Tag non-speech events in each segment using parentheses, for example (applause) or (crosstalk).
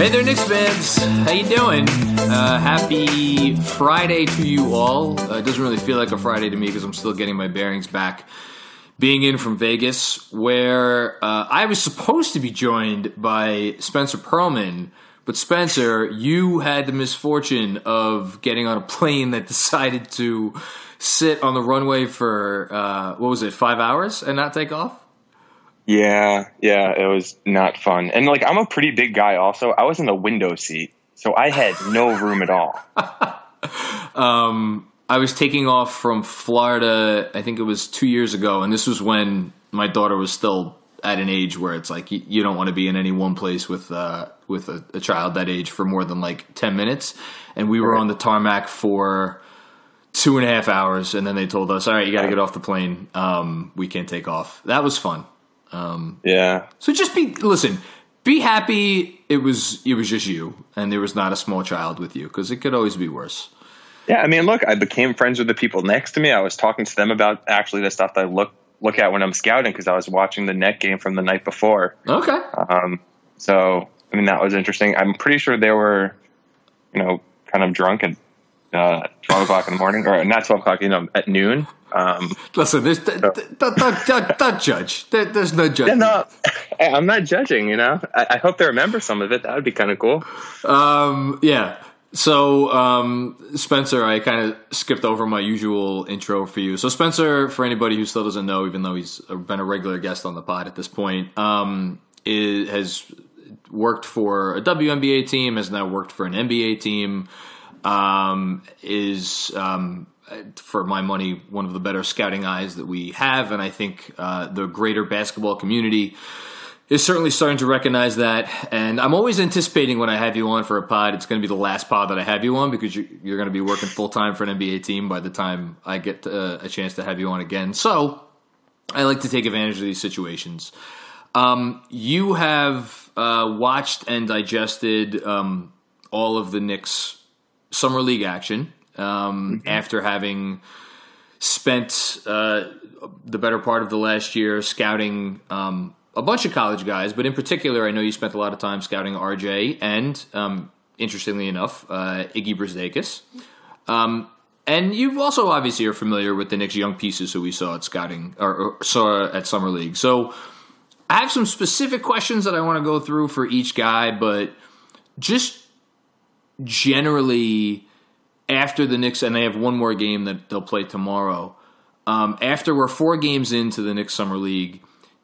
Hey there, Knicks fans. How you doing? Uh, happy Friday to you all. Uh, it doesn't really feel like a Friday to me because I'm still getting my bearings back. Being in from Vegas, where uh, I was supposed to be joined by Spencer Pearlman, but Spencer, you had the misfortune of getting on a (laughs) plane that decided to sit on the runway for uh, what was it, five hours and not take off. Yeah, yeah, it was not fun. And like I'm a pretty big guy also. I was in the window seat, so I had no room at all. (laughs) um I was taking off from Florida, I think it was 2 years ago, and this was when my daughter was still at an age where it's like you, you don't want to be in any one place with uh with a, a, child that age for more than like 10 minutes. And we were right. on the tarmac for two and a half hours, and then they told us, "All right, you got to get off the plane. Um, we can't take off." That was fun. Um, yeah. So just be listen. Be happy. It was it was just you, and there was not a small child with you because it could always be worse. Yeah, I mean, look, I became friends with the people next to me. I was talking to them about actually the stuff that I look look at when I'm scouting because I was watching the net game from the night before. Okay. Um, so I mean, that was interesting. I'm pretty sure they were, you know, kind of drunk at uh, 12 o'clock in the morning, or not 12 o'clock, you know, at noon. Um, Listen, there's, so. don't, don't, don't, don't, judge. There, there's no judging. no, I'm not judging, you know. I, I, hope they remember some of it. That would be kind of cool. Um, yeah. So, um, Spencer, I kind of skipped over my usual intro for you. So, Spencer, for anybody who still doesn't know, even though he's been a regular guest on the pod at this point, um, is, has worked for a WNBA team, has now worked for an NBA team um, is um, for my money one of the better scouting eyes that we have, and I think uh, the greater basketball community is certainly starting to recognize that. And I'm always anticipating when I have you on for a pod, it's going to be the last pod that I have you on because you, are going to be working full time for an NBA team by the time I get uh, a chance to have you on again. So I like to take advantage of these situations. Um, you have uh, watched and digested um, all of the Knicks summer league action um, mm-hmm. after having spent uh, the better part of the last year scouting um, a bunch of college guys, but in particular, I know you spent a lot of time scouting RJ and, um, interestingly enough, uh, Iggy Brazdeikis. Um, and you also obviously are familiar with the Knicks young pieces who we saw at scouting or, or saw at summer league. So I have some specific questions that I want to go through for each guy, but just generally after the Knicks, and they have one more game that they'll play tomorrow. Um, after we're four games into the Knicks Summer League,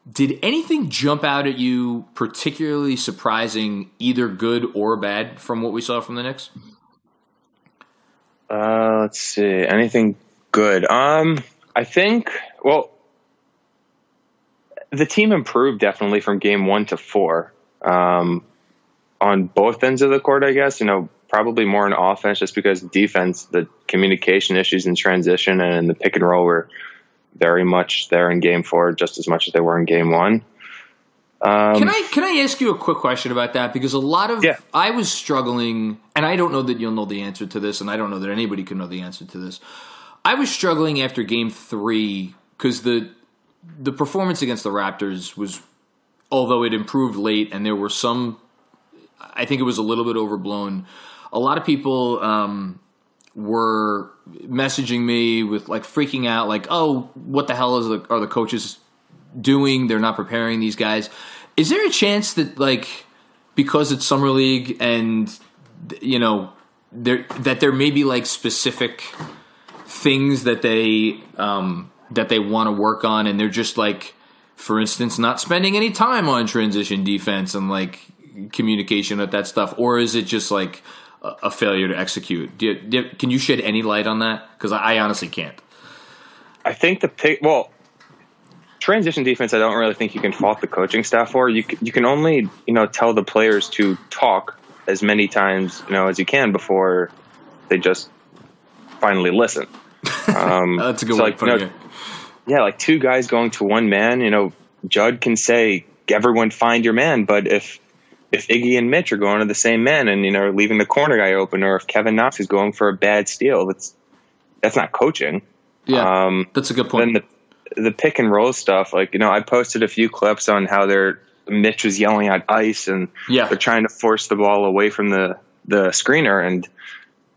did anything jump out at you particularly surprising, either good or bad, from what we saw from the Knicks? Uh, let's see. Anything good? Um, I think. Well, the team improved definitely from game one to four. Um, on both ends of the court, I guess. You know, probably more in offense just because defense, the communication issues in transition and the pick and roll were very much there in game four, just as much as they were in game one. Um, can I can I ask you a quick question about that? Because a lot of yeah. I was struggling, and I don't know that you'll know the answer to this, and I don't know that anybody can know the answer to this. I was struggling after game three because the the performance against the Raptors was, although it improved late, and there were some, I think it was a little bit overblown a lot of people um, were messaging me with like freaking out, like, "Oh, what the hell is the, are the coaches doing? They're not preparing these guys." Is there a chance that like because it's summer league and you know there that there may be like specific things that they um, that they want to work on, and they're just like, for instance, not spending any time on transition defense and like communication with that stuff, or is it just like a, failure to execute? Do you, do you, can you shed any light on that? Because I, I honestly can't. I think the pick. Well, transition defense. I don't really think you can fault the coaching staff for. You you can only you know tell the players to talk as many times you know as you can before they just finally listen. (laughs) Um, That's a good so way like, you know, Yeah, like two guys going to one man. You know, Jud can say, "Everyone find your man," but if if Iggy and Mitch are going to the same men and you know leaving the corner guy open, or if Kevin Knox is going for a bad steal, that's that's not coaching. Yeah, um, that's a good point. Then the the pick and roll stuff, like you know, I posted a few clips on how they're Mitch was yelling at ice and yeah. they're trying to force the ball away from the the screener and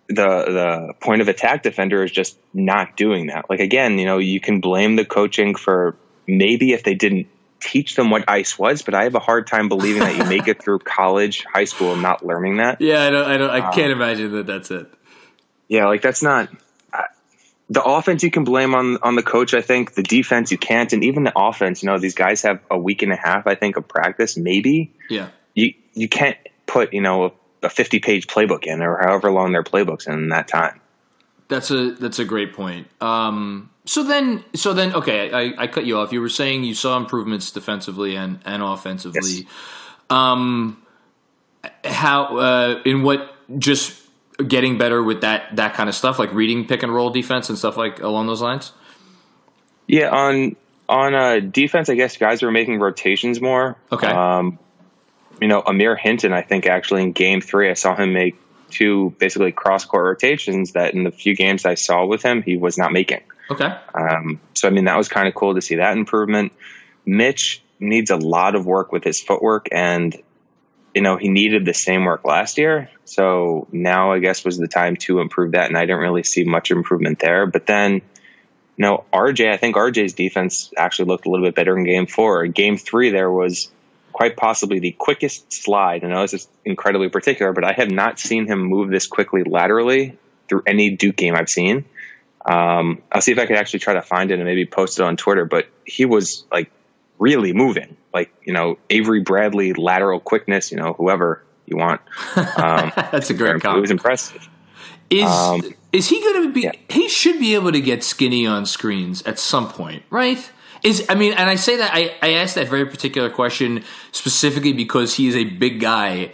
the the point of attack defender is just not doing that. Like again, you know, you can blame the coaching for maybe if they didn't teach them what ice was, but I have a hard time believing that you make it through (laughs) college, high school, and not learning that. Yeah, I don't, I don't, I um, can't imagine that that's it. Yeah, like that's not the offense. You can blame on on the coach. I think the defense you can't, and even the offense. You know, these guys have a week and a half. I think of practice, maybe. Yeah. You you can't put you know a 50 page playbook in or however long their playbooks in that time. That's a that's a great point. Um, so then so then okay, I, I cut you off. You were saying you saw improvements defensively and and offensively. Yes. Um, how uh, in what just getting better with that that kind of stuff, like reading pick and roll defense and stuff like along those lines. Yeah, on on uh, defense, I guess guys are making rotations more. Okay. Um, you know, Amir Hinton, I think actually in game three, I saw him make two basically cross court rotations that in the few games I saw with him, he was not making. Okay. Um, so, I mean, that was kind of cool to see that improvement. Mitch needs a lot of work with his footwork and, you know, he needed the same work last year. So now I guess was the time to improve that. And I didn't really see much improvement there. But then, you know, RJ, I think RJ's defense actually looked a little bit better in game four. Game three, there was quite possibly the quickest slide. And I know this is incredibly particular, but I have not seen him move this quickly laterally through any Duke game I've seen. Um, I'll see if I could actually try to find it and maybe post it on Twitter. But he was like really moving, like you know Avery Bradley lateral quickness. You know whoever you want. Um, (laughs) That's a great comment. It was impressive. Is um, is he going to be? Yeah. He should be able to get skinny on screens at some point, right? Is I mean, and I say that I, I asked that very particular question specifically because he is a big guy.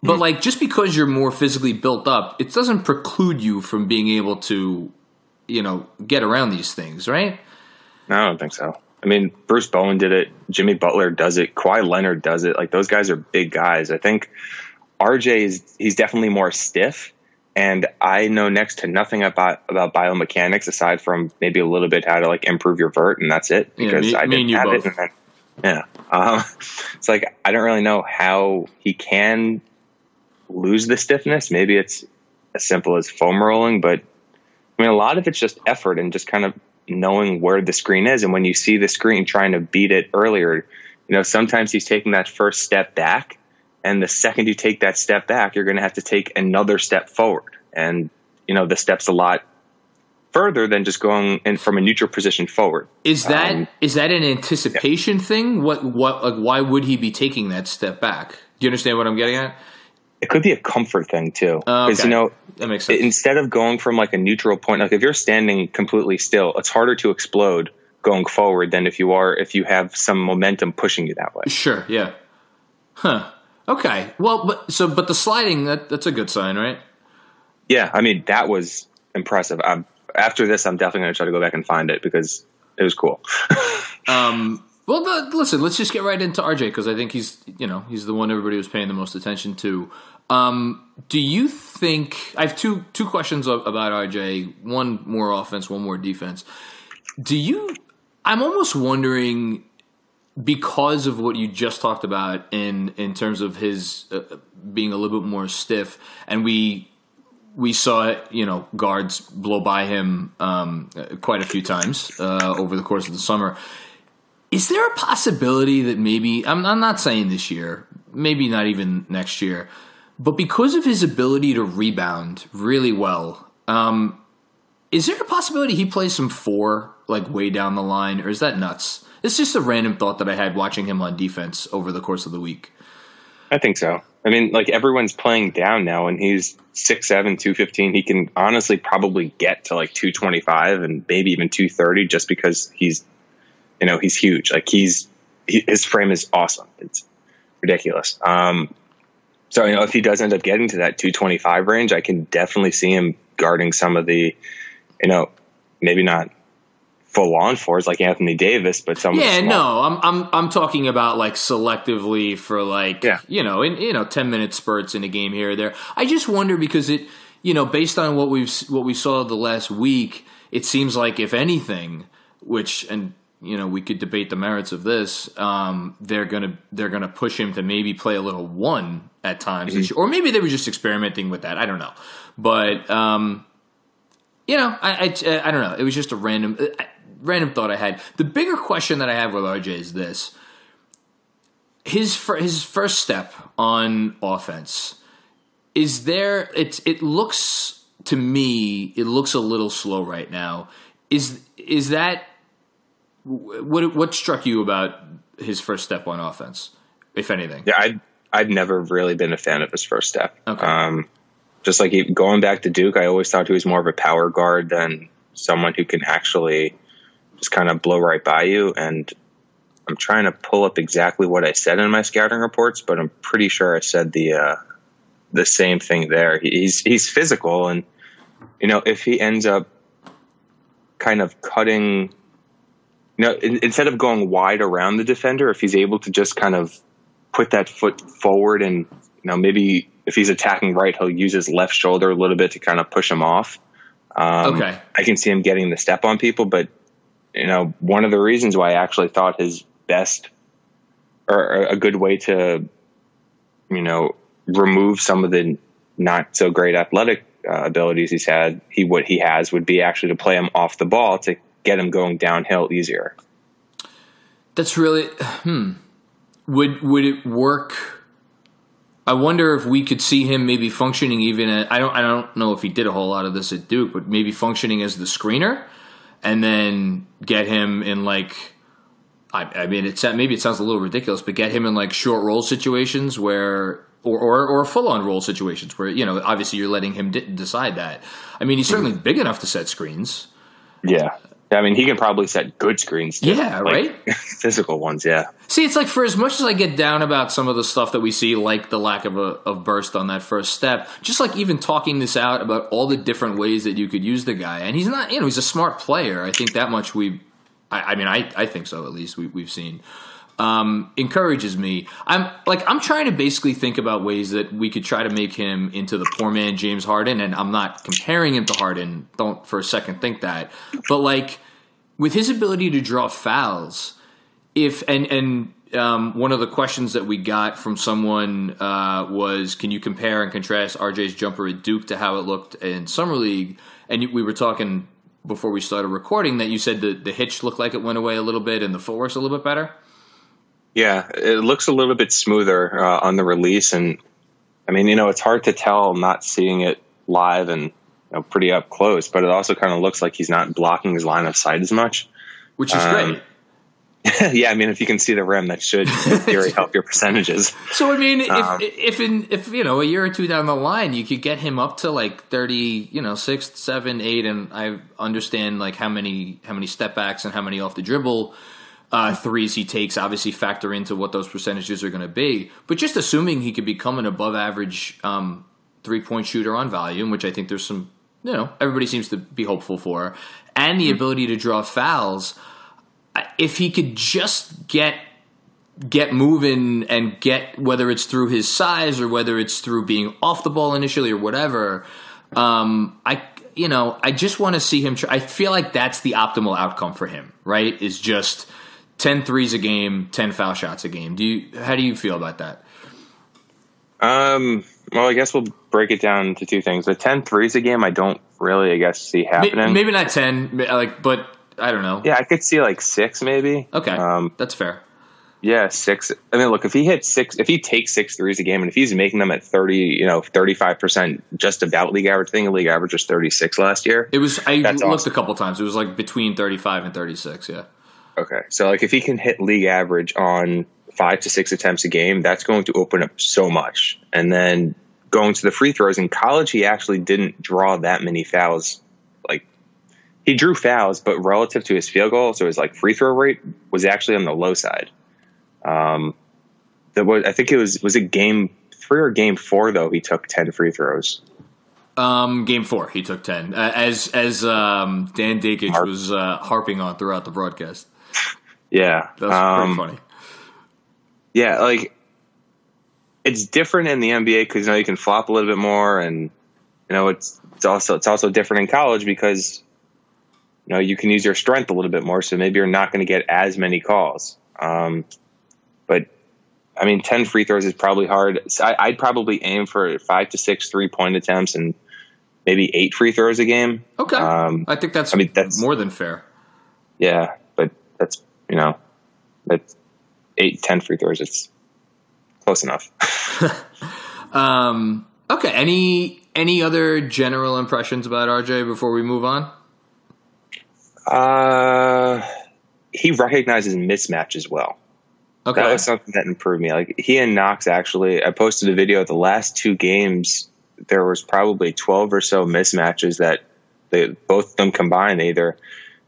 But mm like just because you're more physically built up, it doesn't preclude you from being able to, you know, get around these things, right? No, I don't think so. I mean, Bruce Bowen did it. Jimmy Butler does it. Kawhi Leonard does it. Like those guys are big guys. I think RJ is he's definitely more stiff, and I know next to nothing about about biomechanics aside from maybe a little bit how to like improve your vert, and that's it. Because yeah, me, I didn't have both. it. Then, yeah, um, (laughs) it's like I don't really know how he can lose the stiffness. Maybe it's as simple as foam rolling, but I mean a lot of it's just effort and just kind of knowing where the screen is. And when you see the screen trying to beat it earlier, you know sometimes he's taking that first step back and the second you take that step back, you're going to have to take another step forward. And, you know, the step's a lot further than just going in from a neutral position forward. Is that um, is that an anticipation yeah. thing? What what like why would he be taking that step back? Do you understand what I'm getting at? It could be a comfort thing too, because okay. you know that makes sense. Instead of going from like a neutral point, like if you're standing completely still, it's harder to explode going forward than if you are if you have some momentum pushing you that way. Sure. Yeah. Huh. Okay. Well, but so but the sliding that that's a good sign, right? Yeah, I mean that was impressive. I'm, after this, I'm definitely going to try to go back and find it because it was cool. (laughs) um. Well, the, listen. Let's just get right into RJ because I think he's you know he's the one everybody was paying the most attention to. Um, do you think I have two two questions about RJ? One more offense, one more defense. Do you? I'm almost wondering because of what you just talked about in in terms of his uh, being a little bit more stiff, and we we saw you know guards blow by him um, quite a few times uh, over the course of the summer. Is there a possibility that maybe I'm, I'm not saying this year, maybe not even next year. But because of his ability to rebound really well, um, is there a possibility he plays some four like way down the line, or is that nuts? It's just a random thought that I had watching him on defense over the course of the week. I think so. I mean, like everyone's playing down now, and he's 6'7", 215. He can honestly probably get to like 225 and maybe even 230 just because he's, you know, he's huge. Like he's, he, his frame is awesome. It's ridiculous. Um, so, you know, if he does end up getting to that 225 range, I can definitely see him guarding some of the, you know, maybe not full on fours like Anthony Davis, but some. Yeah, no, I'm I'm I'm talking about like selectively for like yeah. you know in you know ten minute spurts in a game here or there. I just wonder because it you know based on what we've what we saw the last week, it seems like if anything, which and you know we could debate the merits of this, um, they're gonna they're gonna push him to maybe play a little one at times, mm-hmm. or maybe they were just experimenting with that. I don't know, but. um you know, I, I, I don't know. It was just a random random thought I had. The bigger question that I have with RJ is this: his his first step on offense is there. It's it looks to me it looks a little slow right now. Is is that what what struck you about his first step on offense, if anything? Yeah, I I've never really been a fan of his first step. Okay. Um, just like he, going back to Duke, I always thought he was more of a power guard than someone who can actually just kind of blow right by you. And I'm trying to pull up exactly what I said in my scouting reports, but I'm pretty sure I said the uh, the same thing there. He's he's physical, and you know if he ends up kind of cutting, you know, in, instead of going wide around the defender, if he's able to just kind of put that foot forward and you know maybe if he's attacking right, he'll use his left shoulder a little bit to kind of push him off. Um, okay, I can see him getting the step on people, but you know, one of the reasons why I actually thought his best or a good way to, you know, remove some of the not so great athletic uh, abilities he's had, he what he has would be actually to play him off the ball to get him going downhill easier. That's really hmm. Would would it work? I wonder if we could see him maybe functioning even at I don't I don't know if he did a whole lot of this at Duke, but maybe functioning as the screener and then get him in like I, I mean it's maybe it sounds a little ridiculous, but get him in like short roll situations where or or, or full on roll situations where you know obviously you're letting him decide that. I mean he's certainly big enough to set screens. Yeah, I mean, he can probably set good screens. Too. Yeah, like, right. (laughs) physical ones. Yeah. See, it's like for as much as I get down about some of the stuff that we see, like the lack of a of burst on that first step, just like even talking this out about all the different ways that you could use the guy, and he's not, you know, he's a smart player. I think that much we, I, I mean, I I think so. At least we, we've seen um, encourages me. I'm like I'm trying to basically think about ways that we could try to make him into the poor man James Harden, and I'm not comparing him to Harden. Don't for a second think that, but like with his ability to draw fouls, if and and um, one of the questions that we got from someone uh, was, can you compare and contrast RJ's jumper at Duke to how it looked in summer league? And we were talking before we started recording that you said the the hitch looked like it went away a little bit and the footwork's a little bit better. Yeah, it looks a little bit smoother uh, on the release, and I mean, you know, it's hard to tell not seeing it live and you know, pretty up close, but it also kind of looks like he's not blocking his line of sight as much, which is um, great. (laughs) yeah, I mean, if you can see the rim, that should (laughs) really help your percentages. So, I mean, if um, if in if you know a year or two down the line, you could get him up to like thirty, you know, six, seven, eight, and I understand like how many how many step backs and how many off the dribble uh, threes he takes obviously factor into what those percentages are going to be. But just assuming he could become an above average um, three point shooter on volume, which I think there's some, you know, everybody seems to be hopeful for, and the mm-hmm. ability to draw fouls, if he could just get get moving and get whether it's through his size or whether it's through being off the ball initially or whatever um, i you know i just want to see him try, i feel like that's the optimal outcome for him right is just 10 threes a game, 10 foul shots a game. Do you how do you feel about that? Um, well, I guess we'll break it down to two things. The 10 threes a game, I don't really, I guess, see happening. Maybe not 10, like, but I don't know. Yeah, I could see like six, maybe. Okay, um, that's fair. Yeah, six. I mean, look, if he hits six, if he takes six threes a game, and if he's making them at thirty, you know, thirty-five percent, just about league average. I think league average was thirty-six last year. It was. I looked awesome. a couple times. It was like between thirty-five and thirty-six. Yeah. Okay, so like if he can hit league average on five to six attempts a game, that's going to open up so much. And then going to the free throws in college, he actually didn't draw that many fouls. Like he drew fouls, but relative to his field goal, so his like free throw rate was actually on the low side. Um, that was I think it was was it game three or game four though he took ten free throws. Um, game four, he took ten, uh, as as um, Dan Dakich Harp. was uh, harping on throughout the broadcast. Yeah, that's um, pretty funny. Yeah, like it's different in the NBA because you know you can flop a little bit more, and you know it's it's also it's also different in college because you know you can use your strength a little bit more. So maybe you're not going to get as many calls. Um, but I mean, ten free throws is probably hard. I, I'd probably aim for five to six three point attempts and maybe eight free throws a game. Okay, um, I think that's, I mean, that's- more than fair. Yeah, but that's you know that's eight ten free throws. It's close enough. (laughs) Um, okay, any any other general impressions about RJ before we move on? Uh, he recognizes mismatches well. Okay, That was something that improved me. Like he and Knox actually, I posted a video. The last two games, there was probably twelve or so mismatches that they both of them combined. They either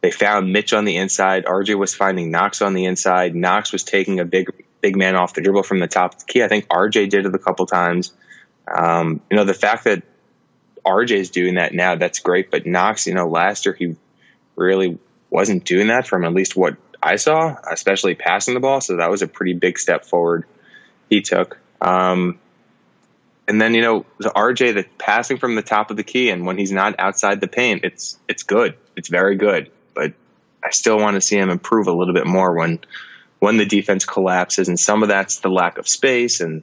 they found Mitch on the inside, RJ was finding Knox on the inside. Knox was taking a big big man off the dribble from the top of the key. I think RJ did it a couple times. Um, you know, the fact that RJ is doing that now, that's great. But Knox, you know, last year he really wasn't doing that from at least what I saw, especially passing the ball. So that was a pretty big step forward he took. Um, and then you know the RJ, the passing from the top of the key, and when he's not outside the paint, it's it's good. It's very good. But I still want to see him improve a little bit more when when the defense collapses, and some of that's the lack of space, and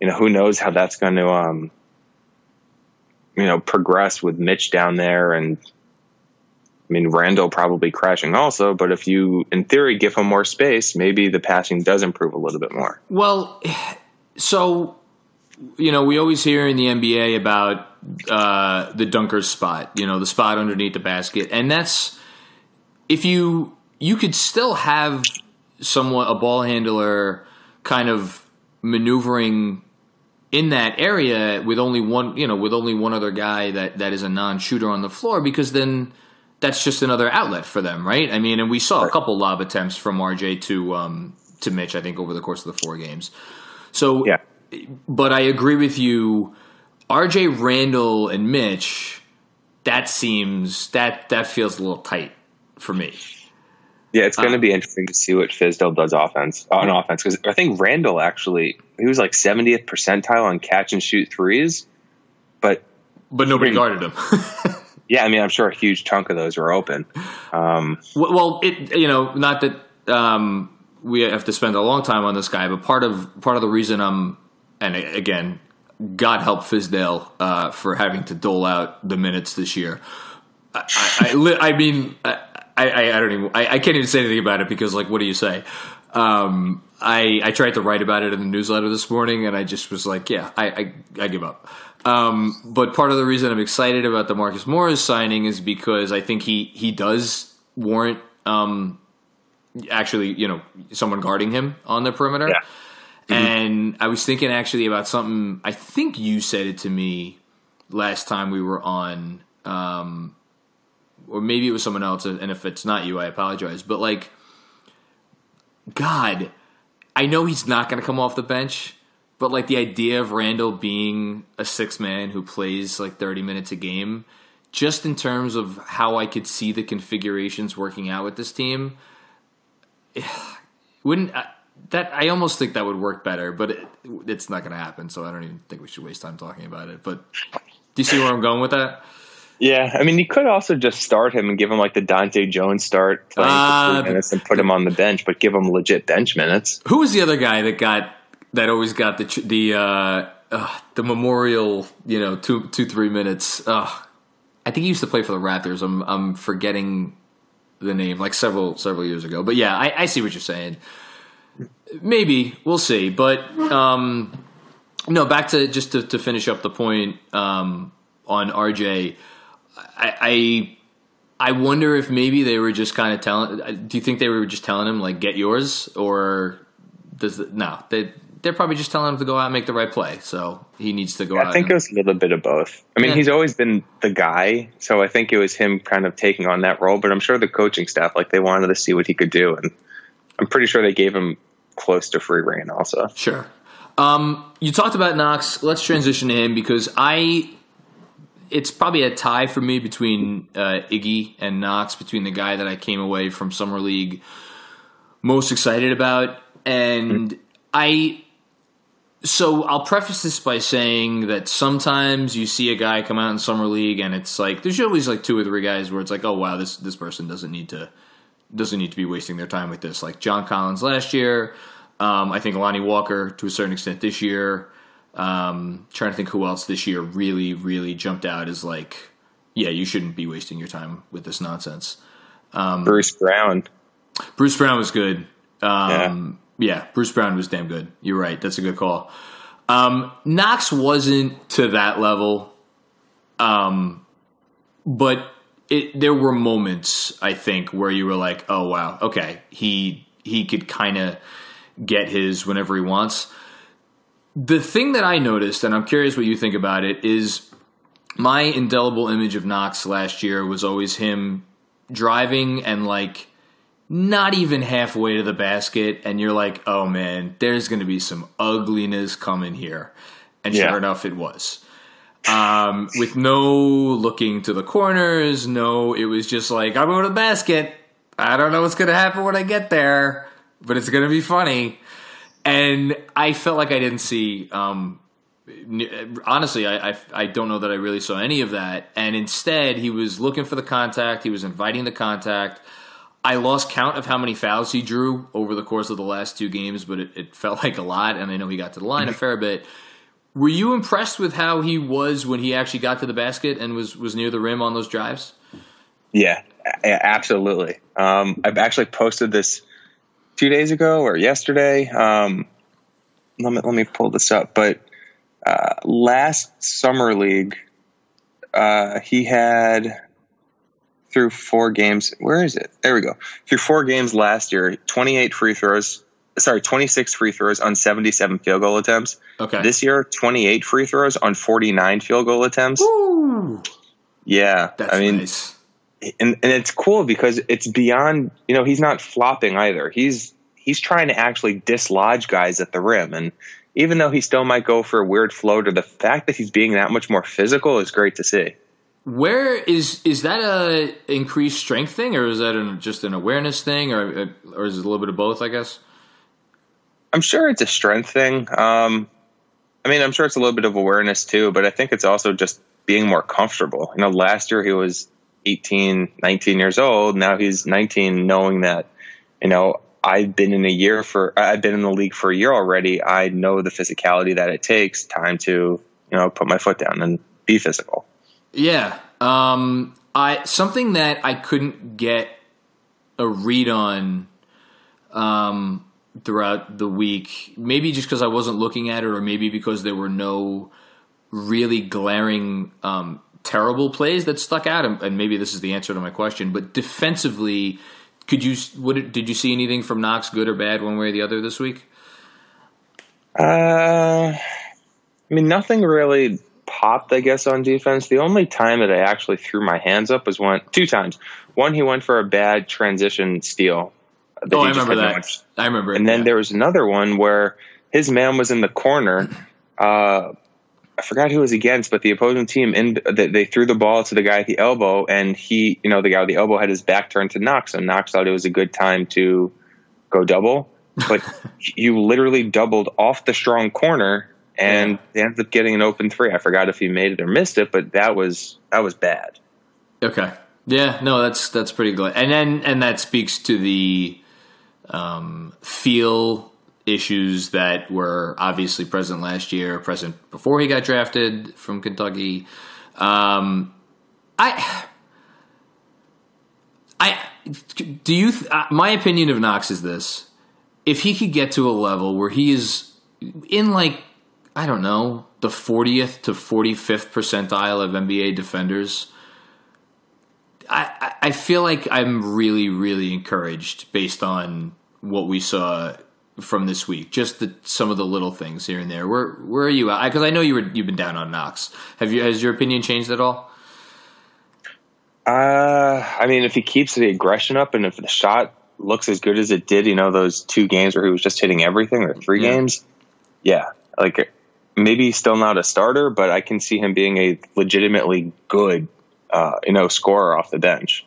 you know who knows how that's going to um, you know progress with Mitch down there and I mean, Randall probably crashing also, but if you, in theory, give him more space, maybe the passing does improve a little bit more. Well, so you know, we always hear in the NBA about uh, the dunker's spot. You know, the spot underneath the basket, and that's if you you could still have somewhat a ball handler kind of maneuvering in that area with only one, you know, with only one other guy that that is a non-shooter on the floor, because then that's just another outlet for them, right? I mean, and we saw a couple lob attempts from RJ to um, to Mitch, I think, over the course of the four games. So, Yeah. but I agree with you. RJ Randall and Mitch, that seems that that feels a little tight for me. Yeah, it's going to Uh, be interesting to see what Fizdale does offense on offense because I think Randall actually he was like 70th percentile on catch and shoot threes, but But nobody Hmm. guarded him. (laughs) yeah, I mean I'm sure a huge chunk of those were open. Um, Well, well, it you know, not that um, we have to spend a long time on this guy, but part of part of the reason I'm and again, God help Fizdale uh, for having to dole out the minutes this year. I, I, I, I mean, I, I, I don't even I, I can't even say anything about it because like, what do you say? Um, I I tried to write about it in the newsletter this morning, and I just was like, yeah, I I, I give up. Um, but part of the reason I'm excited about the Marcus Morris signing is because I think he he does warrant um, actually you know someone guarding him on the perimeter. Yeah. And I was thinking actually about something. I think you said it to me last time we were on, um, or maybe it was someone else. And if it's not you, I apologize. But like, God, I know he's not going to come off the bench, but like the idea of Randall being a six man who plays like 30 minutes a game, just in terms of how I could see the configurations working out with this team, (sighs) wouldn't uh, that I almost think that would work better, but it, it's not going to happen. So I don't even think we should waste time talking about it. But do you see where I'm going with that? Yeah, I mean you could also just start him and give him like the Dahntay Jones start playing for three minutes and put him on the bench, but give him legit bench minutes. Who was the other guy that got that always got the the uh, uh, the memorial? You know, two two three minutes. Uh, I think he used to play for the Raptors. I'm I'm forgetting the name, like several several years ago. But yeah, I, I see what you're saying. Maybe we'll see, but um, no. Back to just to, to finish up the point um, on RJ. I, I I wonder if maybe they were just kind of telling. Do you think they were just telling him like get yours, or does it, no? They they're probably just telling him to go out and make the right play. So he needs to go Yeah, out. I think and- it was a little bit of both. I mean, Yeah. he's always been the guy, so I think it was him kind of taking on that role. But I'm sure the coaching staff, like, they wanted to see what he could do, and I'm pretty sure they gave him close to free reign. Also, Sure. Um, you talked about Knox. Let's transition to him because I. It's probably a tie for me between uh, Iggy and Knox, between the guy that I came away from summer league most excited about, and I. So I'll preface this by saying that sometimes you see a guy come out in summer league, and it's like there's always like two or three guys where it's like, oh wow, this this person doesn't need to doesn't need to be wasting their time with this. Like John Collins last year, um, I think Lonnie Walker to a certain extent this year. Um, trying to think who else this year really, really jumped out as like, yeah, you shouldn't be wasting your time with this nonsense. Um, Bruce Brown. Bruce Brown was good. Um, yeah. Bruce Brown was damn good. You're right. That's a good call. Um, Knox wasn't to that level, um, but it, there were moments I think where you were like, "Oh wow, okay, he he could kind of get his whenever he wants." The thing that I noticed, and I'm curious what you think about it, is my indelible image of Knox last year was always him driving and like not even halfway to the basket, and you're like, oh man, there's going to be some ugliness coming here. And Yeah. sure enough, it was. Um, with no looking to the corners, no, it was just like, I'm going to the basket. I don't know what's going to happen when I get there, but it's going to be funny. And I felt like I didn't see um, honestly, I, I I don't know that I really saw any of that. And instead, he was looking for the contact. He was inviting the contact. I lost count of how many fouls he drew over the course of the last two games, but it, it felt like a lot. And I know he got to the line a fair bit. Were you impressed with how he was when he actually got to the basket and was was near the rim on those drives? Yeah, absolutely. Um, I've actually posted this two days ago or yesterday. Um, let me let me pull this up. But uh, last summer league, uh, he had through four games. Where is it? There we go. Through four games last year, twenty eight free throws. Sorry, twenty six free throws on seventy seven field goal attempts. Okay. This year, twenty eight free throws on forty nine field goal attempts. Ooh, Yeah, that's I mean, nice. And and it's cool because it's beyond you know he's not flopping either he's he's trying to actually dislodge guys at the rim and even though he still might go for a weird floater the fact that he's being that much more physical is great to see Where is is that a increased strength thing, or is that an, just an awareness thing, or or is it a little bit of both? I guess. i'm sure it's a strength thing um i mean i'm sure it's a little bit of awareness too but i think it's also just being more comfortable you know last year he was 18 19 years old now he's 19 knowing that you know I've been in a year for I've been in the league for a year already. I know the physicality that it takes time to you know put my foot down and be physical. Yeah. Um, I something that I couldn't get a read on um, throughout the week. Maybe just because I wasn't looking at it, or maybe because there were no really glaring um, terrible plays that stuck out. And, and maybe this is the answer to my question. But defensively, could you what, did you see anything from Knox, good or bad, one way or the other this week? Uh, I mean nothing really popped. I guess on defense, the only time that I actually threw my hands up was one two times. One he went for a bad transition steal. Oh, I remember that. much- I remember. it, And then yeah. there was another one where his man was in the corner. Uh, I forgot who was against, but the opposing team in they, they threw the ball to the guy at the elbow, and he, you know, the guy at the elbow had his back turned to Knox, and Knox thought it was a good time to go double, but (laughs) you literally doubled off the strong corner, and Yeah. they ended up getting an open three. I forgot if he made it or missed it, but that was that was bad. Okay. Yeah, no, that's that's pretty good. And then and that speaks to the um, feel issues that were obviously present last year, present before he got drafted from Kentucky. Um, I, I, do you? Uh, my opinion of Knox is this: if he could get to a level where he is in like I don't know the 40th to 45th percentile of NBA defenders, I I feel like I'm really really encouraged based on what we saw from this week. Just the, some of the little things here and there. Where where are you at? Because I, I, know you were you've been down on Knox. Have you has your opinion changed at all? Uh, I mean, if he keeps the aggression up and if the shot looks as good as it did, you know, those two games where he was just hitting everything, or three yeah. games, yeah, like maybe still not a starter, but I can see him being a legitimately good, uh, you know, scorer off the bench.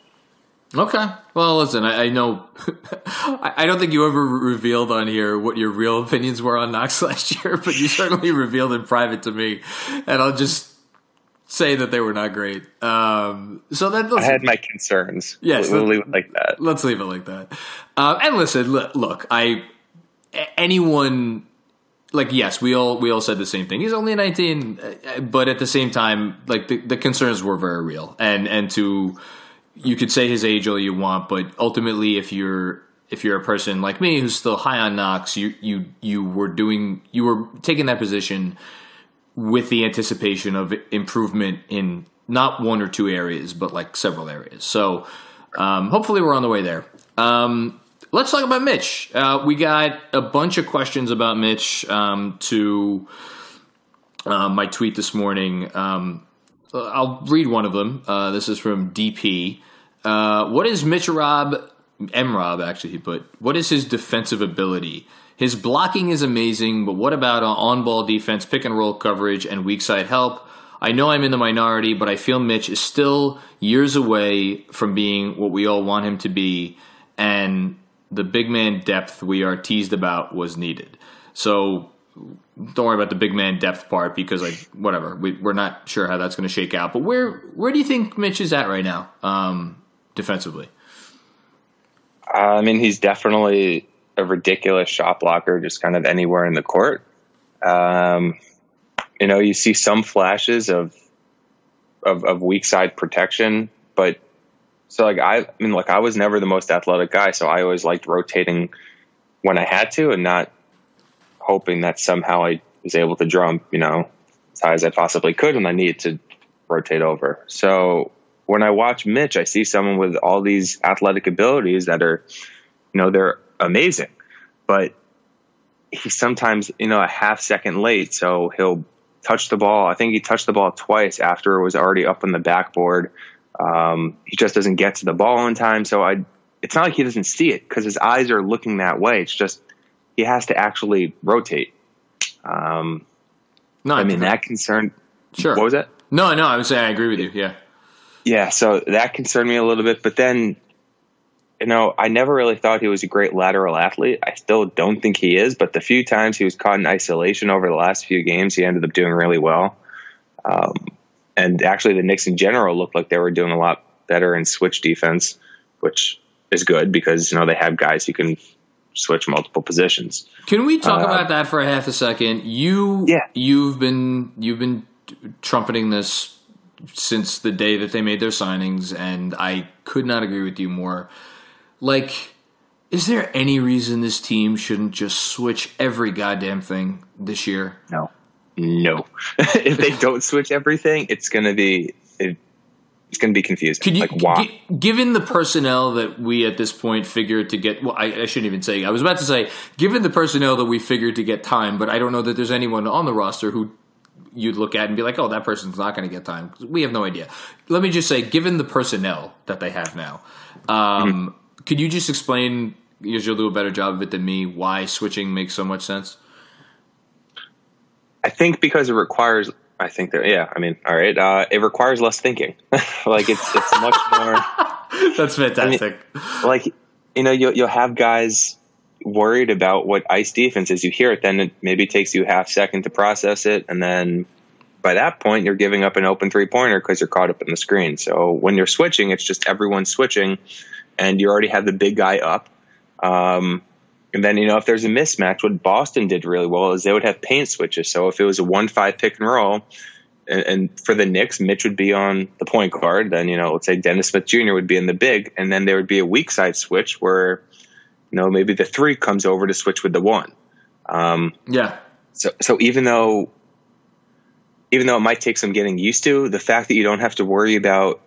Okay. Well, listen, I, I know. (laughs) I don't think you ever revealed on here what your real opinions were on Knox (laughs) last year, but you certainly revealed in private to me, and I'll just say that they were not great. Um, so that I had my concerns. Yes, we'll, leave it like that. Let's leave it like that. Um, and listen, look, I anyone like yes, we all we all said the same thing. He's only 19, uh, but at the same time, like the, the concerns were very real, and and to you could say his age all you want, but ultimately, if you're if you're a person like me who's still high on Knox, you you you were doing you were taking that position with the anticipation of improvement in not one or two areas, but like several areas. So um, hopefully, we're on the way there. Um, let's talk about Mitch. Uh, we got a bunch of questions about Mitch um, to uh, my tweet this morning. Um, I'll read one of them. Uh, this is from DP. Uh, what is Mitch Rob? M Rob actually he put. What is his defensive ability? His blocking is amazing, but what about on ball defense, pick and roll coverage, and weak side help? I know I'm in the minority, but I feel Mitch is still years away from being what we all want him to be, and the big man depth we are teased about was needed. So don't worry about the big man depth part because like whatever we, are not sure how that's going to shake out. But where where do you think Mitch is at right now um, defensively? I mean, he's definitely a ridiculous shot blocker, just kind of anywhere in the court. Um, you know, you see some flashes of, of of weak side protection, but so like I, I mean, like I was never the most athletic guy, so I always liked rotating when I had to, and not hoping that somehow I was able to jump, you know, as high as I possibly could when I needed to rotate over. So when I watch Mitch, I see someone with all these athletic abilities that are, you know, they're amazing, but he's sometimes, you know, a half second late. So he'll touch the ball. I think he touched the ball twice after it was already up on the backboard. Um, he just doesn't get to the ball in time. So I, it's not like he doesn't see it because his eyes are looking that way. It's just he has to actually rotate. Um, no, I mean that concern. Sure. What was that? No, no, I would say I agree with you. Yeah. Yeah. So that concerned me a little bit, but then, you know, I never really thought he was a great lateral athlete. I still don't think he is, but the few times he was caught in isolation over the last few games, he ended up doing really well. Um, and actually, the Knicks in general looked like they were doing a lot better in switch defense, which is good because you know they have guys who can switch multiple positions. Can we talk uh, about that for a half a second? You, yeah. you've been you've been trumpeting this since the day that they made their signings, and I could not agree with you more. Like, is there any reason this team shouldn't just switch every goddamn thing this year? No, no. (laughs) if they don't switch everything, it's going to be it, it's going to be confusing. Could you, like why? G- given the personnel that we at this point figured to get, well, I, I, shouldn't even say. I was about to say, given the personnel that we figured to get time, but I don't know that there's anyone on the roster who you'd look at and be like, oh, that person's not going to get time. We have no idea. Let me just say, given the personnel that they have now, um, mm-hmm. could you just explain? Because you'll do a better job of it than me. Why switching makes so much sense. I think because it requires I think that yeah, I mean, all right, uh, it requires less thinking. (laughs) like it's it's much more. (laughs) That's fantastic. I mean, like you know, you'll you'll have guys worried about what ice defense is. You hear it, then it maybe takes you half second to process it, and then by that point you're giving up an open three pointer because you're caught up in the screen. So when you're switching, it's just everyone switching, and you already have the big guy up. Um, and then, you know, if there's a mismatch, what Boston did really well is they would have paint switches. So if it was a 1 5 pick and roll, and, and, for the Knicks, Mitch would be on the point guard. Then, you know, let's say Dennis Smith Jr. would be in the big. And then there would be a weak side switch where You know, maybe the three comes over to switch with the one. Um, yeah. So, so even though, even though it might take some getting used to, the fact that you don't have to worry about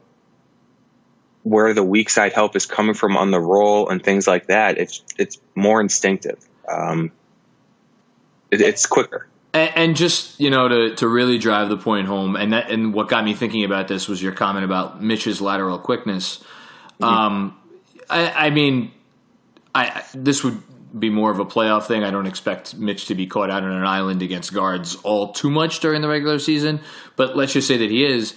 where the weak side help is coming from on the roll and things like that, it's it's more instinctive. Um, it, it's quicker. And, and, just you know to to really drive the point home, and that and what got me thinking about this was your comment about Mitch's lateral quickness. Mm-hmm. Um, I, I mean, I this would be more of a playoff thing. I don't expect Mitch to be caught out on an island against guards all too much during the regular season. But let's just say that he is.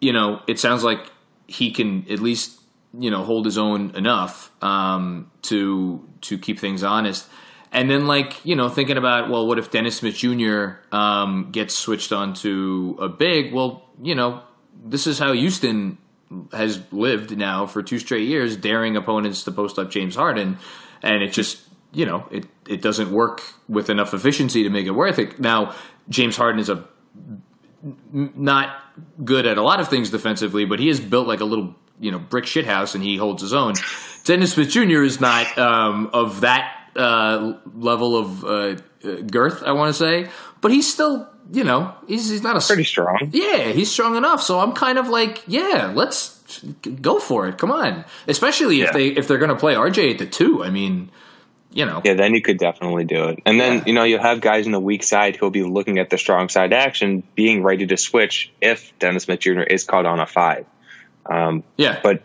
You know, it sounds like he can at least you know hold his own enough um, to to keep things honest. And then, like you know, thinking about well, what if Dennis Smith Jr. Um, gets switched onto a big? Well, you know, this is how Houston has lived now for two straight years, daring opponents to post up James Harden, and it just you know it it doesn't work with enough efficiency to make it worth it. Now James Harden is a not good at a lot of things defensively, but he is built like a little you know brick shithouse, and he holds his own. Dennis Smith Jr. is not um, of that uh, level of uh, girth, I want to say, but he's still you know he's he's not a pretty strong. Yeah, he's strong enough. So I'm kind of like, yeah, let's go for it. Come on, especially if yeah. they if they're going to play RJ at the two. I mean you know. Yeah, then you could definitely do it. And then, yeah. you know, you'll have guys in the weak side who'll be looking at the strong side action, being ready to switch if Dennis Smith Jr. is caught on a five. Um, yeah. But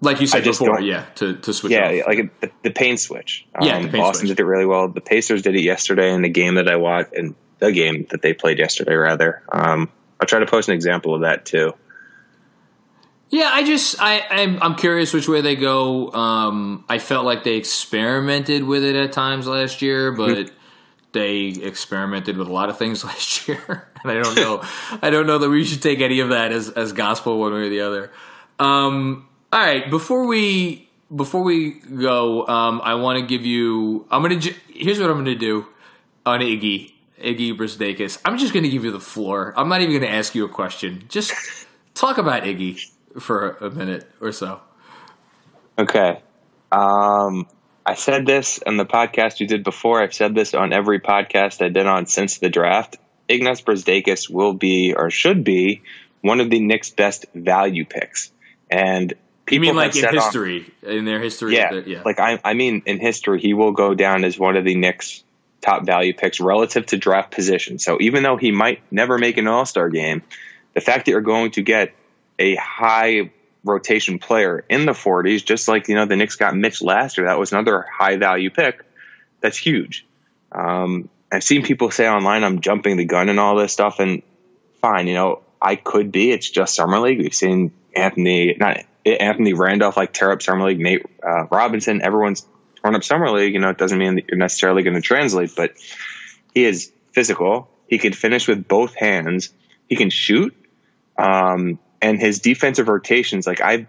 like you said before, yeah, to, to switch. Yeah, off. like the, the pain switch. Um, yeah, pain Boston switch. did it really well. The Pacers did it yesterday in the game that I watched, in the game that they played yesterday, rather. Um, I'll try to post an example of that too. Yeah, I just I I'm, I'm curious which way they go. Um, I felt like they experimented with it at times last year, but mm-hmm. they experimented with a lot of things (laughs) last year, and I don't know. I don't know that we should take any of that as as gospel one way or the other. Um, all right, before we before we go, um, I want to give you. I'm gonna. Here's what I'm gonna do on Iggy Iggy Brazdeikis. I'm just gonna give you the floor. I'm not even gonna ask you a question. Just talk about Iggy for a minute or so. Okay. Um, I said this in the podcast you did before. I've said this on every podcast I've been on since the draft. Ignas Brazdeikis will be or should be one of the Knicks' best value picks. And people you mean like in history, on, in their history? Yeah, the, yeah. Like I, I mean, in history, he will go down as one of the Knicks' top value picks relative to draft position. So even though he might never make an All Star game, the fact that you're going to get a high rotation player in the 40s, just like you know the Knicks got Mitch last year. That was another high value pick. That's huge. Um, I've seen people say online I'm jumping the gun and all this stuff, and fine, you know I could be. It's just summer league. We've seen Anthony, not Anthony Randolph, like tear up summer league. Nate uh, Robinson, everyone's torn up summer league. You know, it doesn't mean that you're necessarily going to translate, but he is physical. He can finish with both hands. He can shoot. Um, and his defensive rotations, like I,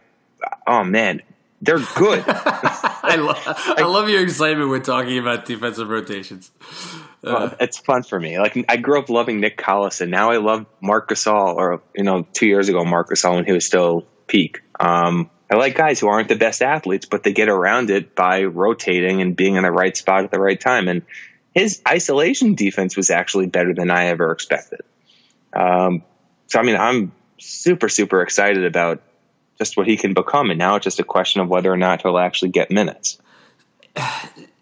oh man, they're good. (laughs) I, lo- I love your excitement when talking about defensive rotations. Uh, well, it's fun for me. Like I grew up loving Nick Collison. Now I love Marc Gasol, or you know, two years ago Marc Gasol when he was still peak. Um, I like guys who aren't the best athletes, but they get around it by rotating and being in the right spot at the right time. And his isolation defense was actually better than I ever expected. Um, so I mean, I'm super, super excited about just what he can become. And now it's just a question of whether or not he'll actually get minutes.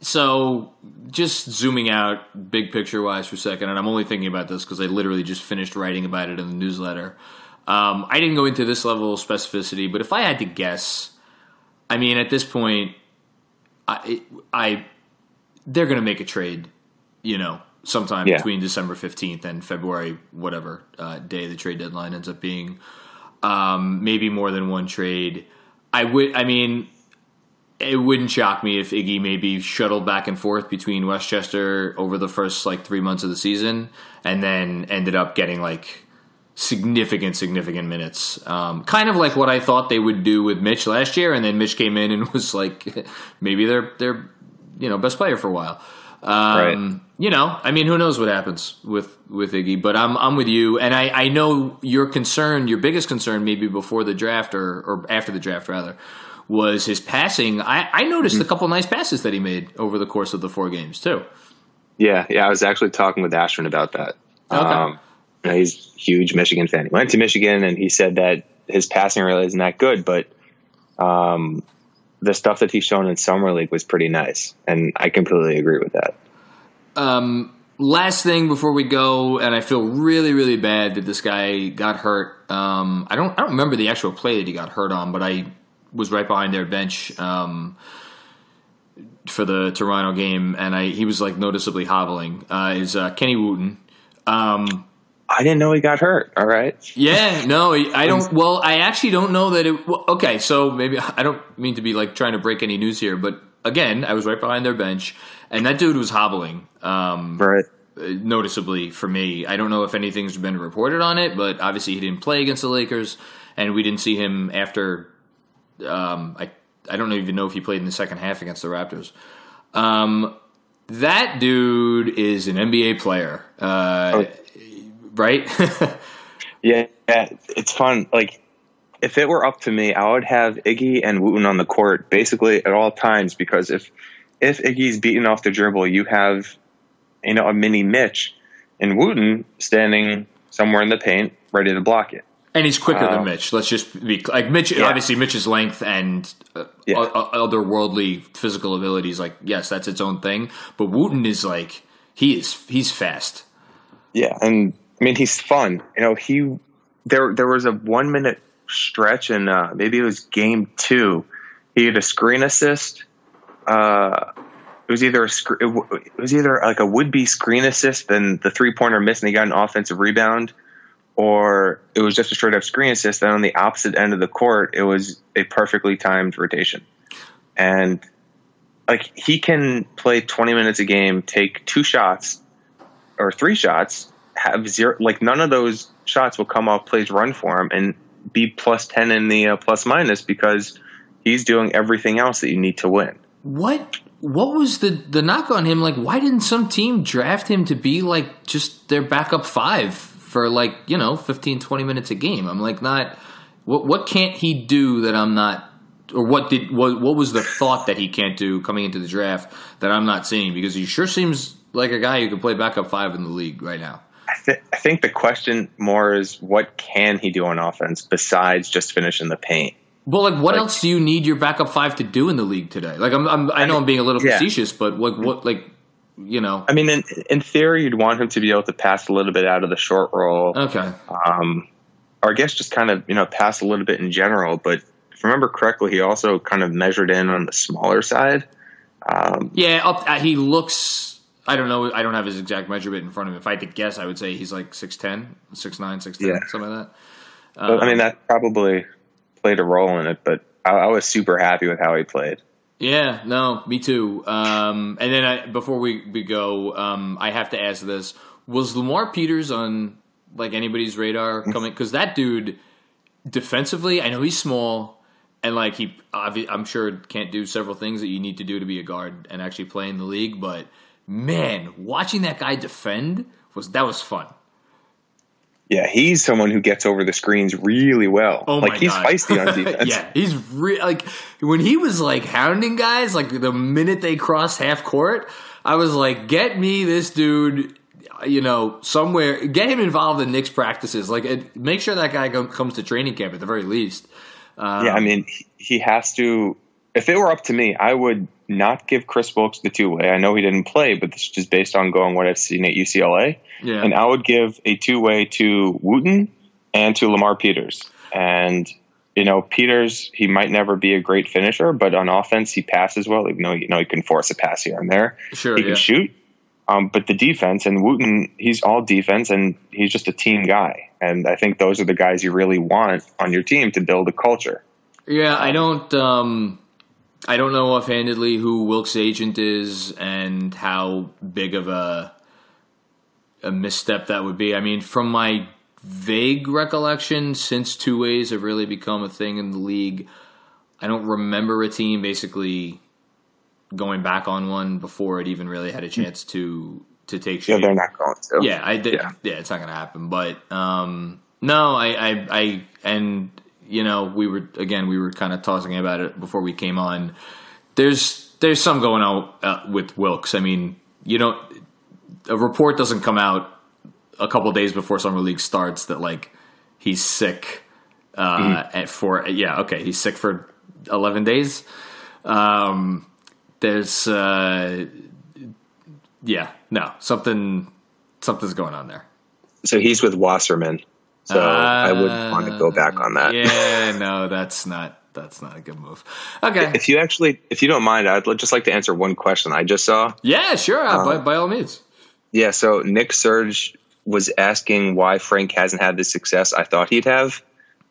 So, just zooming out, big picture wise for a second, and I'm only thinking about this because I literally just finished writing about it in the newsletter. Um, I didn't go into this level of specificity, but if I had to guess, I mean, at this point, I, I they're going to make a trade, you know, sometime yeah. between December 15th and February, whatever uh, day the trade deadline ends up being. Um, maybe more than one trade. I would. I mean, it wouldn't shock me if Iggy maybe shuttled back and forth between Westchester over the first like three months of the season, and then ended up getting like significant, significant minutes. Um, kind of like what I thought they would do with Mitch last year, and then Mitch came in and (laughs) was like, maybe they're they're you know best player for a while. Um, right. You know, I mean, who knows what happens with with Iggy? But I'm I'm with you, and I I know your concern, your biggest concern, maybe before the draft or or after the draft rather, was his passing. I, I noticed mm-hmm. a couple nice passes that he made over the course of the four games too. Yeah, yeah, I was actually talking with Ashton about that. Okay. Um, you know, he's a huge Michigan fan. He went to Michigan and he said that his passing really isn't that good, but um, the stuff that he's shown in summer league was pretty nice, and I completely agree with that. Um, last thing before we go, and I feel really, really bad that this guy got hurt. Um, I don't, I don't remember the actual play that he got hurt on, but I was right behind their bench um, for the Toronto game, and I he was like noticeably hobbling. Uh, is uh, Kenny Wooten? Um, I didn't know he got hurt. All right. Yeah, no, I don't. Well, I actually don't know that it. Well, okay, so maybe I don't mean to be like trying to break any news here, but again, I was right behind their bench, and that dude was hobbling. Um, right. Noticeably for me, I don't know if anything's been reported on it, but obviously he didn't play against the Lakers, and we didn't see him after. Um, I I don't even know if he played in the second half against the Raptors. Um, that dude is an NBA player. Uh, oh right? (laughs) yeah, it's fun. Like if it were up to me, I would have Iggy and Wooten on the court basically at all times because if if Iggy's beaten off the dribble, you have you know a mini Mitch and Wooten standing somewhere in the paint ready to block it. And he's quicker um, than Mitch. Let's just be like Mitch. Yeah. Obviously, Mitch's length and uh, yeah. otherworldly physical abilities, like yes, that's its own thing. But Wooten is like he is he's fast. Yeah, and I mean, he's fun. You know, he there there was a one minute stretch and uh, maybe it was game two. He had a screen assist. Uh, it was either a sc- it was either like a would be screen assist, then the three pointer missed and he got an offensive rebound, or it was just a straight up screen assist. Then on the opposite end of the court, it was a perfectly timed rotation, and like he can play twenty minutes a game, take two shots or three shots, have zero, like none of those shots will come off plays run for him and be plus 10 in the uh, plus minus because he's doing everything else that you need to win. What what was the the knock on him like why didn't some team draft him to be like just their backup 5 for like, you know, 15 20 minutes a game? I'm like not what what can't he do that I'm not or what did what what was the thought that he can't do coming into the draft that I'm not seeing because he sure seems like a guy who could play backup 5 in the league right now. I, th- I think the question more is what can he do on offense besides just finishing the paint? Well, like, what like, else do you need your backup five to do in the league today? Like, I'm, I'm i know I'm being a little yeah. facetious, but what, what, like, you know? I mean, in, in theory, you'd want him to be able to pass a little bit out of the short roll. Okay. Um, or I guess just kind of, you know, pass a little bit in general. But if I remember correctly, he also kind of measured in on the smaller side. Um, yeah, up, uh, he looks I don't know. I don't have his exact measurement in front of me. If I had to guess, I would say he's like 6'10", 6'9", 6'10", yeah. something like that. Um, I mean, that probably played a role in it, but I, I, was super happy with how he played. Yeah, no, me too. Um, and then I, before we, we go, um, I have to ask this: Was Lamar Peters on like anybody's radar (laughs) coming? Because that dude, defensively, I know he's small, and like he, I'm sure can't do several things that you need to do to be a guard and actually play in the league, but man, watching that guy defend was that was fun. Yeah, he's someone who gets over the screens really well. Oh like he's God. feisty on (laughs) defense. yeah, he's re- like when he was like hounding guys, like the minute they crossed half court, I was like, "Get me this dude." You know, somewhere, get him involved in Knicks practices. Like, make sure that guy comes to training camp at the very least. Um, yeah, I mean, he has to. If it were up to me, I would not give Kris Wilkes the two way. I know he didn't play, but this is just based on going what I've seen at UCLA. Yeah. And I would give a two way to Wooten and to Lamar Peters. And you know, Peters, he might never be a great finisher, but on offense, he passes well. Even though you know he can force a pass here and there, sure, he can yeah. shoot. Um, but the defense and Wooten, he's all defense, and he's just a team guy. And I think those are the guys you really want on your team to build a culture. Yeah, I don't. Um, I don't know offhandedly who Wilkes' agent is and how big of a a misstep that would be. I mean, from my vague recollection, since two ways have really become a thing in the league, I don't remember a team basically going back on one before it even really had a chance to to take shape. Yeah, they're not going to. Yeah, I did. Yeah, yeah it's not going to happen. But um, no, I, I, I, and you know, we were again we were kind of tossing about it before we came on. There's there's some going on uh, with Wilkes. I mean, you know, a report doesn't come out a couple days before summer league starts that like he's sick uh, mm. at for yeah okay he's sick for eleven days. Um, there's uh, yeah no something something's going on there. So he's with Wasserman. So uh, I wouldn't want to go back on that. Yeah, no, that's not that's not a good move. Okay. If you actually, if you don't mind, I'd just like to answer one question I just saw. Yeah, sure. Um, by, by all means. Yeah. So Nick Surge was asking why Frank hasn't had the success I thought he'd have.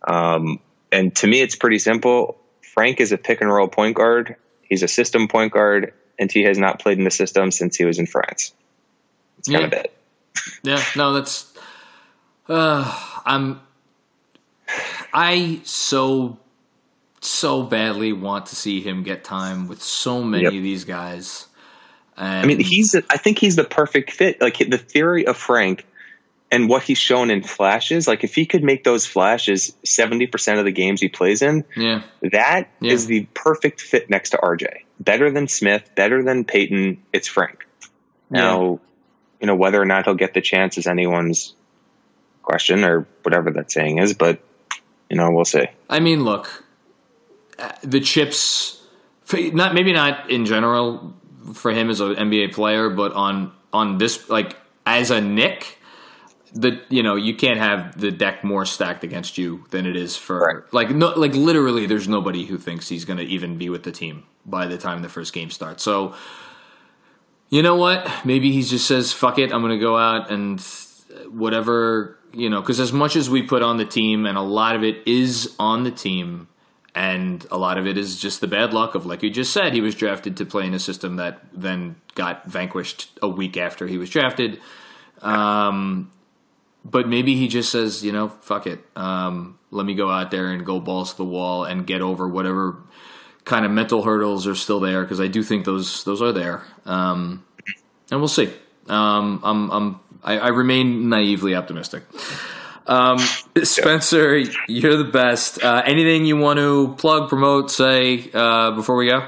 Um, and to me, it's pretty simple. Frank is a pick and roll point guard. He's a system point guard, and he has not played in the system since he was in France. It's kind yeah. of it. Yeah. No, that's. Uh, I'm. I so so badly want to see him get time with so many yep. of these guys. And I mean, he's. I think he's the perfect fit. Like the theory of Frank and what he's shown in flashes. Like if he could make those flashes seventy percent of the games he plays in, yeah, that yeah. is the perfect fit next to RJ. Better than Smith, better than Payton. It's Frank. Now, yeah. you know whether or not he'll get the chance is anyone's question or whatever that saying is, but you know we'll see. I mean, look, uh, the chips, not maybe not in general for him as an NBA player, but on on this like as a Knick, the you know you can't have the deck more stacked against you than it is for right. like no like literally there's nobody who thinks he's going to even be with the team by the time the first game starts. So you know what? Maybe he just says fuck it, I'm going to go out and whatever, you know, cuz as much as we put on the team and a lot of it is on the team and a lot of it is just the bad luck of like you just said he was drafted to play in a system that then got vanquished a week after he was drafted. Um, but maybe he just says you know fuck it um, let me go out there and go balls to the wall and get over whatever kind of mental hurdles are still there because I do think those those are there. Um, and we'll see. Um, I'm, I'm I, I remain naively optimistic um, Spencer, you're the best. Uh, anything you want to plug, promote, say uh, before we go?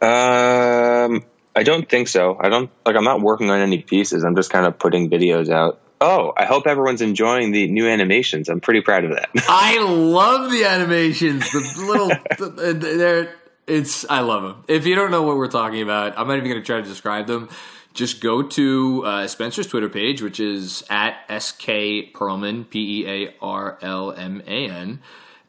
Um, I don't think so. I don't like. I'm not working on any pieces. I'm just kind of putting videos out. Oh, I hope everyone's enjoying the new animations. I'm pretty proud of that. (laughs) I love the animations. The little, they're it's. I love them. If you don't know what we're talking about, I'm not even going to try to describe them just go to uh, Spencer's Twitter page, which is at SK Pearlman, P E A R L M A N,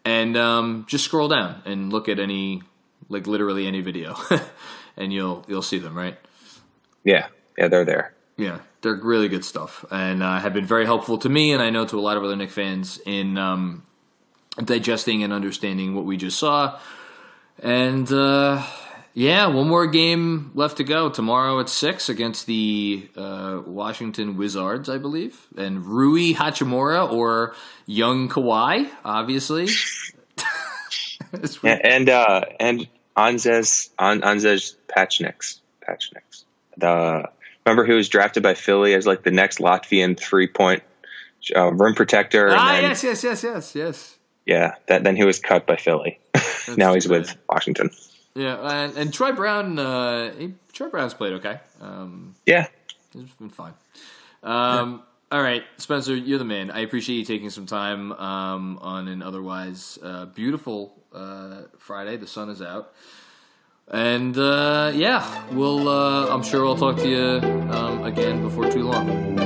and um, just scroll down and look at any, like literally any video, (laughs) and you'll you'll see them, right? Yeah, yeah, they're there. Yeah, they're really good stuff, and uh, have been very helpful to me, and I know to a lot of other Knick fans in um, digesting and understanding what we just saw, and. Uh, yeah, one more game left to go. Tomorrow at six against the uh, Washington Wizards, I believe, and Rui Hachimura or young Kawhi, obviously. (laughs) yeah, and uh, and Anzejs An. Pasecniks. The remember he was drafted by Philly as like the next Latvian three point uh, rim protector. Ah, then, yes, yes, yes, yes, yes. Yeah, that then he was cut by Philly. (laughs) now he's bad. with Washington. Yeah, and, and Troy Brown, uh, he, Troy Brown's played okay. Um, yeah, it's been fine. Um, yeah. All right, Spencer, you're the man. I appreciate you taking some time um, on an otherwise uh, beautiful uh, Friday. The sun is out, and uh, yeah, we'll. Uh, I'm sure we'll talk to you um, again before too long.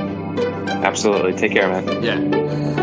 Absolutely. Take care, man. Yeah.